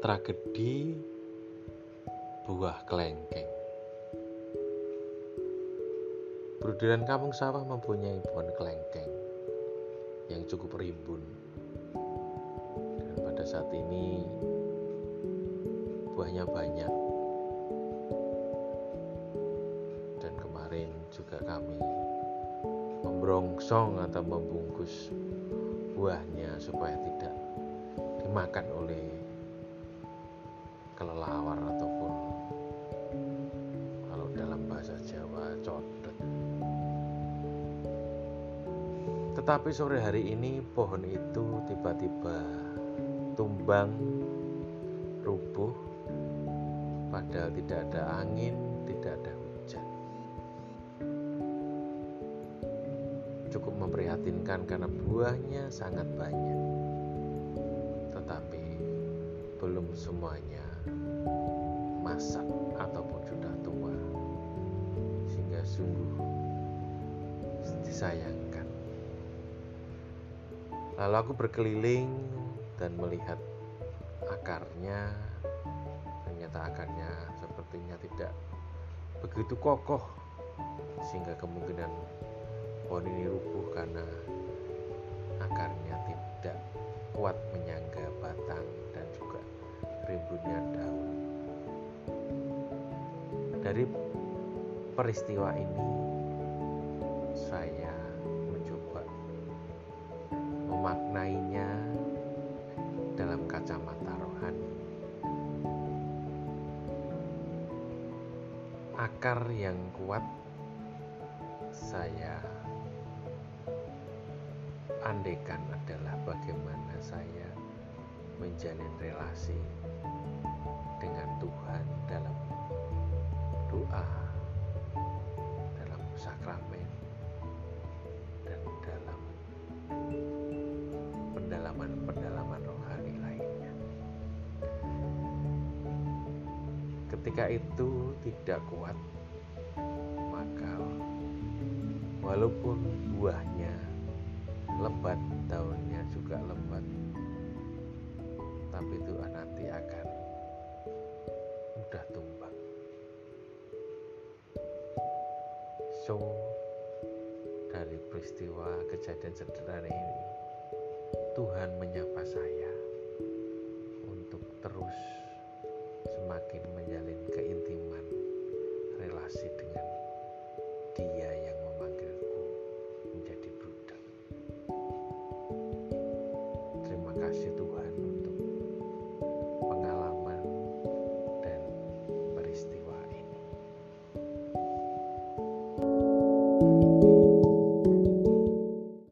Tragedi buah kelengkeng. Brudiran kampung sawah mempunyai pohon kelengkeng yang cukup rimbun. Dan pada saat ini buahnya banyak. Dan kemarin juga kami membrongsong atau membungkus buahnya supaya tidak dimakan oleh kelelawar ataupun kalau dalam bahasa Jawa codot. Tetapi sore hari ini pohon itu tiba-tiba tumbang, rubuh, padahal tidak ada angin, tidak ada hujan. Cukup memprihatinkan karena buahnya sangat banyak. Belum semuanya masak ataupun sudah tua sehingga sungguh disayangkan. Lalu aku berkeliling dan melihat akarnya. Ternyata akarnya sepertinya tidak begitu kokoh sehingga kemungkinan pohon ini rubuh karena rimbunnya daun dari peristiwa ini saya mencoba memaknainya dalam kacamata rohani. Akar yang kuat saya andekan adalah bagaimana saya menjalin relasi dengan Tuhan dalam doa dalam sakramen dan dalam pendalaman-pendalaman rohani lainnya. Ketika itu tidak kuat, maka walaupun buahnya lebat, daunnya akan mudah tumbang. So, dari peristiwa kejadian sederhana ini, Tuhan menyapa saya untuk terus semakin menjalin keintiman relasi dengan Dia yang memanggilku menjadi budak. Terima kasih Tuhan.